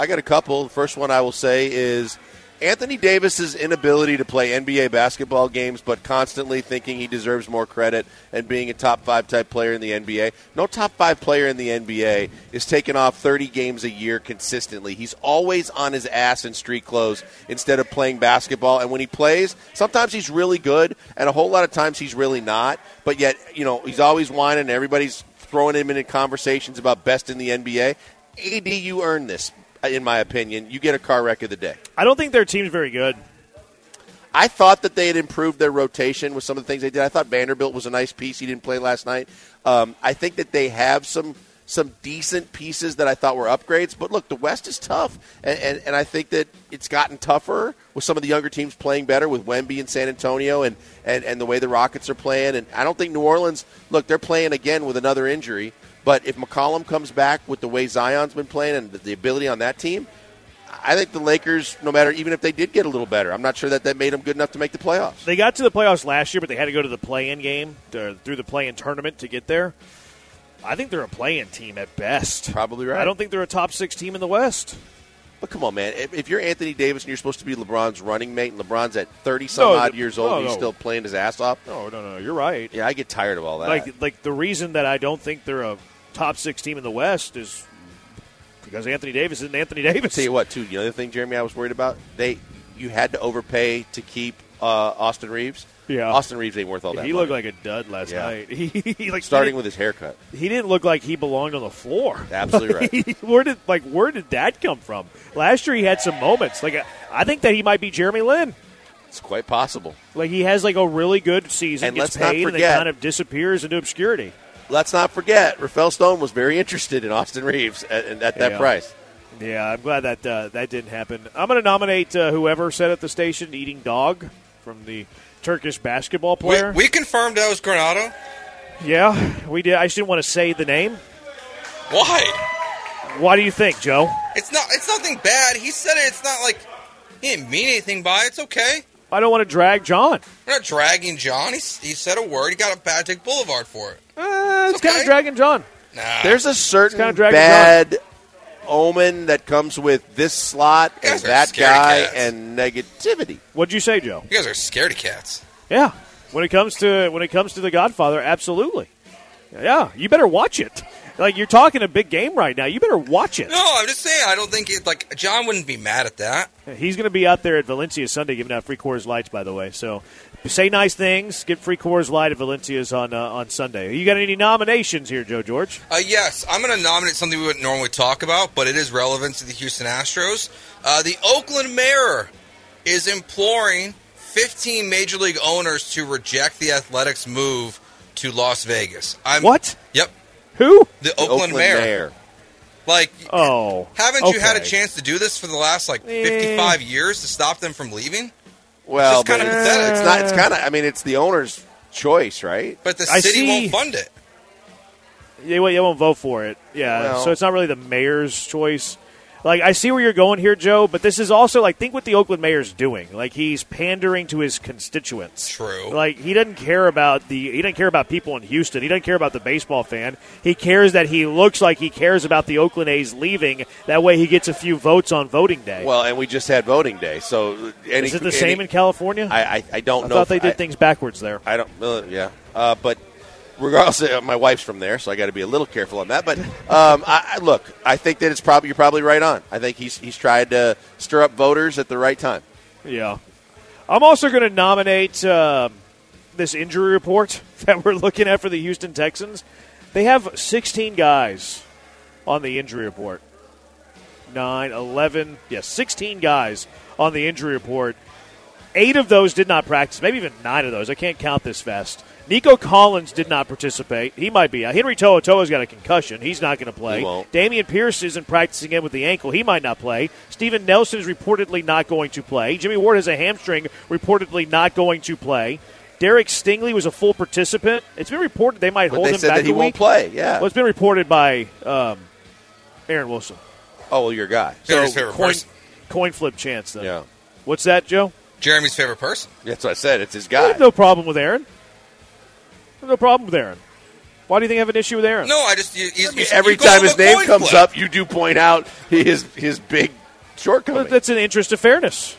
I got a couple. The first one I will say is Anthony Davis's inability to play NBA basketball games, but constantly thinking he deserves more credit and being a top five type player in the NBA. No top five player in the NBA is taking off 30 games a year consistently. He's always on his ass in street clothes instead of playing basketball. And when he plays, sometimes he's really good, and a whole lot of times he's really not. But yet, you know, he's always whining, and everybody's throwing him in conversations about best in the NBA. AD, you earned this, in my opinion. You get a car wreck of the day. I don't think their team's very good. I thought that they had improved their rotation with some of the things they did. I thought Vanderbilt was a nice piece. He didn't play last night. Um, I think that they have some some decent pieces that I thought were upgrades. But look, the West is tough, and, and, and I think that it's gotten tougher with some of the younger teams playing better with Wemby and San Antonio, and, and, and the way the Rockets are playing. And I don't think New Orleans. Look, they're playing again with another injury. But if McCollum comes back with the way Zion's been playing and the, ability on that team, I think the Lakers, no matter even if they did get a little better, I'm not sure that that made them good enough to make the playoffs. They got to the playoffs last year, but they had to go to the play-in game to, through the play-in tournament to get there. I think they're a play-in team at best. Probably right. I don't think they're a top six team in the West. But come on, man! If, if you're Anthony Davis and you're supposed to be LeBron's running mate, and LeBron's at 30 some No, odd years old, no, and he's no. still playing his ass off. No, no, no. You're right. Yeah, I get tired of all that. Like, like the reason that I don't think they're a top six team in the West is because Anthony Davis isn't Anthony Davis. Tell you what, too. The other thing, Jeremy, I was worried about they you had to overpay to keep uh, Austin Reaves. Yeah. Austin Reaves ain't worth all that. he money. looked like a dud last Yeah. night. He, he, like starting he with his haircut. He didn't look like he belonged on the floor. Absolutely right. where did like where did that come from? Last year he had some moments. Like I think that he might be Jeremy Lin. It's quite possible. Like he has like a really good season, And gets paid, and then kind of disappears into obscurity. Let's not forget, Rafael Stone was very interested in Austin Reaves at, at that Yeah. price. Yeah, I'm glad that uh, that didn't happen. I'm going to nominate uh, whoever said at the station eating dog from the Turkish basketball We, player. we confirmed that was Granato. yeah, we did. I just didn't want to say the name. Why? Why do you think, Joe? It's not. It's nothing bad. He said it. It's not like he didn't mean anything by it. It's okay. I don't want to drag John. We're not dragging John. He, he said a word. He got a Patrick Boulevard for it. Uh, it's kind of dragging John. Nah. There's a certain kinda dragging bad omen that comes with this slot and that guy cats. and negativity. What'd you say, Joe? You guys are scaredy cats. Yeah. When it comes to when it comes to the Godfather, absolutely. Yeah, you better watch it. Like you're talking a big game right now. You better watch it. No, I'm just saying. I don't think it. Like John wouldn't be mad at that. He's going to be out there at Valencia Sunday giving out free Coors Lights, by the way. So say nice things. Get free Coors Light at Valencia's on uh, on Sunday. You got any nominations here, Joe George? Uh, yes, I'm going to nominate something we wouldn't normally talk about, but it is relevant to the Houston Astros. Uh, the Oakland Mayor is imploring 15 major league owners to reject the Athletics' move to Las Vegas. I'm, What? Yep. Who? The Oakland, Mayor. Like, Oh, haven't you had a chance to do this for the last like Eh. 55 years to stop them from leaving? Well, It's kinda pathetic. It's not. It's kind of. I mean, it's the owner's choice, right? But the I city see- won't fund it. They, won't- they won't vote for it. Yeah, Well- so it's not really the mayor's choice. Like I see where you're going here, Joe, but this is also like think what the Oakland mayor's doing. Like he's pandering to his constituents. True. Like he doesn't care about the he doesn't care about people in Houston. He doesn't care about the baseball fan. He cares that he looks like he cares about the Oakland A's leaving. That way he gets a few votes on voting day. Well, and we just had voting day, so any, is it the same in California? I, I, I don't I know. thought if they did I, things backwards there. I don't. Uh, yeah, uh, but regardless, uh, my wife's from there, so I got to be a little careful on that. But um, I, I, look, I think that it's probably you're probably right on. I think he's he's tried to stir up voters at the right time. Yeah. I'm also going to nominate um this injury report that we're looking at for the Houston Texans. They have 16 guys on the injury report. 9, 11, yes, 16 guys on the injury report. Eight of those did not practice, maybe even nine of those. I can't count this fast. Nico Collins did not participate. He might be out. Henry Toa's got a concussion. He's not going to play. Dameon Pierce isn't practicing again with the ankle. He might not play. Steven Nelson is reportedly not going to play. Jimmy Ward has a hamstring, reportedly not going to play. Derek Stingley was a full participant. It's been reported they might But hold they him said back that he a won't week. play. Yeah. Well, it's been reported by um, Aaron Wilson. Oh, well, your guy. Jeremy's favorite coin, person. coin flip chance, though. Yeah. What's that, Joe? Jeremy's favorite person. That's what I said. It's his I guy. have no problem with Aaron. No problem with Aaron. Why do you think I have an issue with Aaron? No, I just you, you, you, Every you time his name comes flip. up, you do point out his his big shortcoming. That's an interest of fairness.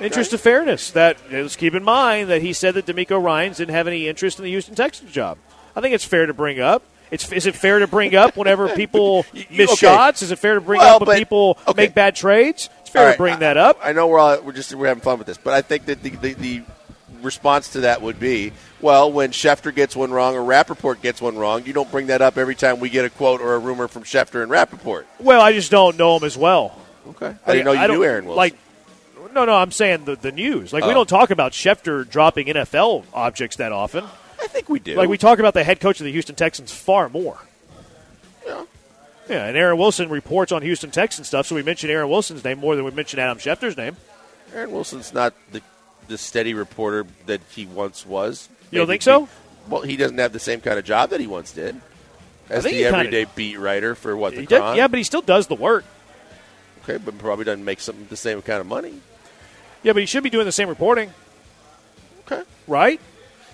Interest of fairness. That let's keep in mind that he said that DeMeco Ryans didn't have any interest in the Houston Texans job. I think it's fair to bring up. It's, is it fair to bring up whenever people miss okay. shots? Is it fair to bring Well, up when but- people okay. make bad trades? It's fair All to bring I- that up. I know we're all, we're just we're having fun with this, but I think that the, the, the response to that would be, well, when Schefter gets one wrong or Rapoport gets one wrong, you don't bring that up every time we get a quote or a rumor from Schefter and Rapoport. Well, I just don't know him as well. Okay, I didn't know you don't- knew Aaron Wilson. Like, no, no, I'm saying the, the news. Like, we Oh. don't talk about Schefter dropping NFL objects that often. I think we do. Like, we talk about the head coach of the Houston Texans far more. Yeah. Yeah, and Aaron Wilson reports on Houston Texans stuff, so we mention Aaron Wilson's name more than we mention Adam Schefter's name. Aaron Wilson's not the the steady reporter that he once was. You don't Maybe think so? he- well, he doesn't have the same kind of job that he once did as the he kinda- everyday beat writer for what the Chron. yeah, but he still does the work. Okay, but probably doesn't make some the same kind of money. Yeah, but he should be doing the same reporting. Okay. Right?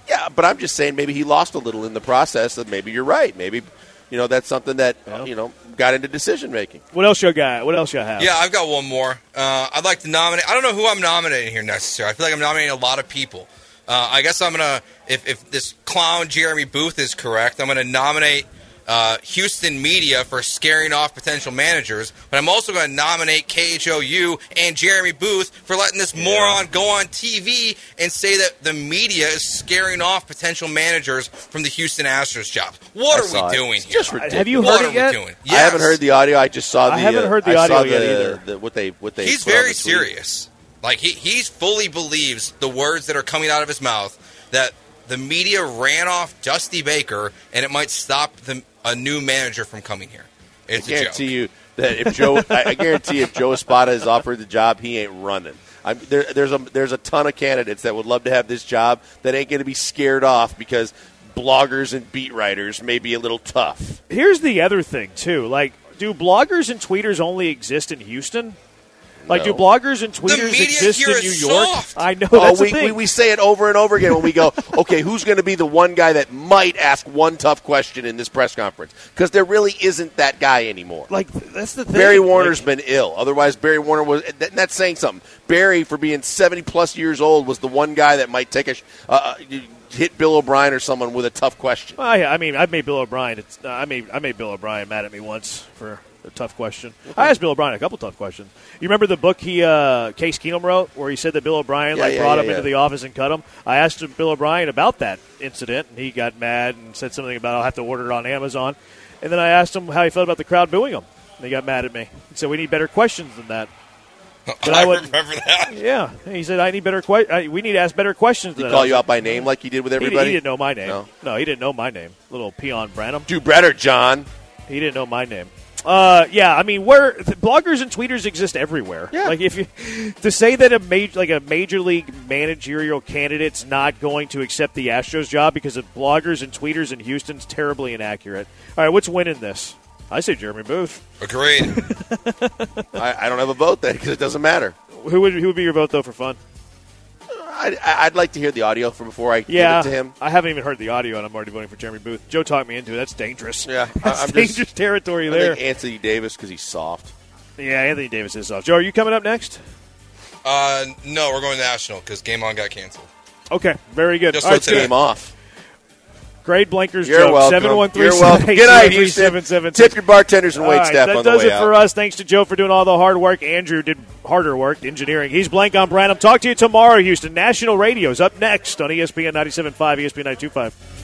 Yeah, but I'm just saying maybe he lost a little in the process. That maybe you're right. Maybe you know that's something that you know got into decision making. What else you got? What else you have? Yeah, I've got one more. Uh, I'd like to nominate. I don't know who I'm nominating here necessarily. I feel like I'm nominating a lot of people. Uh, I guess I'm gonna, if, if this clown Jeremy Booth is correct, I'm gonna nominate uh, Houston media for scaring off potential managers. But I'm also gonna nominate KHOU and Jeremy Booth for letting this moron go on TV and say that the media is scaring off potential managers from the Houston Astros jobs. What I are we it. doing It's here? just ridiculous. Have you What heard are it yet? we doing? I haven't heard the audio. I just saw the. I haven't uh, heard the I saw audio yet either. the- what they what they. He's very the serious. Like he he's fully believes the words that are coming out of his mouth that the media ran off Dusty Baker and it might stop the, a new manager from coming here. It's I a joke. guarantee you that if Joe, I, I guarantee if Joe Espada is offered the job, he ain't running. I'm, there, there's a there's a ton of candidates that would love to have this job that ain't going to be scared off because bloggers and beat writers may be a little tough. Here's the other thing too. Like, do bloggers and tweeters only exist in Houston? Like, do bloggers and tweeters exist in New York? soft. I know oh, that's we, thing. we, we say it over and over again when we go, okay, who's going to be the one guy that might ask one tough question in this press conference? Because there really isn't that guy anymore. like, that's the thing. Barry Like, Warner's been ill. Otherwise, Barry Warner was. That, that's saying something. Barry, for being seventy plus years old, was the one guy that might take a uh, uh, hit Bill O'Brien or someone with a tough question. I, I mean, I made Bill O'Brien. It's, uh, I made I made Bill O'Brien mad at me once for a tough question. I asked Bill O'Brien a couple tough questions. You remember the book he uh, Case Keenum wrote, where he said that Bill O'Brien Yeah, like yeah, brought yeah, him into the office and cut him. I asked him, Bill O'Brien about that incident, and he got mad and said something about I'll have to order it on Amazon. And then I asked him how he felt about the crowd booing him. And he got mad at me. He said we need better questions than that. But I, I wouldn't- remember that. Yeah, he said I need better que- We need to ask better questions. Did than he call that." you out by name like he did with He, everybody? he didn't know my name. No. No. he didn't know my name. Little peon Branham. Do better, John. He didn't know my name. Uh, yeah, I mean, where th- bloggers and tweeters exist everywhere. Yeah. Like if you to say that a major like a major league managerial candidate's not going to accept the Astros job because of bloggers and tweeters in Houston's terribly inaccurate. All right, what's winning this? I say Jeremy Booth. Agreed. I, I don't have a vote then because it doesn't matter. Who would who would be your vote though for fun? I'd, I'd like to hear the audio from before I Yeah, give it to him. I haven't even heard the audio, and I'm already voting for Jeremy Booth. Joe talked me into it. That's dangerous. Yeah, I- that's I'm dangerous just- territory I there. think Anthony Davis because he's soft. Yeah, Anthony Davis is soft. Joe, are you coming up next? Uh, no, we're going national because Game On got canceled. Okay, very good. Just All right, for. Game off. Great Blankers You're joke. welcome. Seven one three You're welcome. Good night, Houston. Tip your bartenders and wait right, staff that on the does it out. for us. Thanks to Joe for doing all the hard work. Andrew did harder work, engineering. He's Blank on Branham. Talk to you tomorrow, Houston. National Radio's up next on ESPN 97.5, ESPN 925.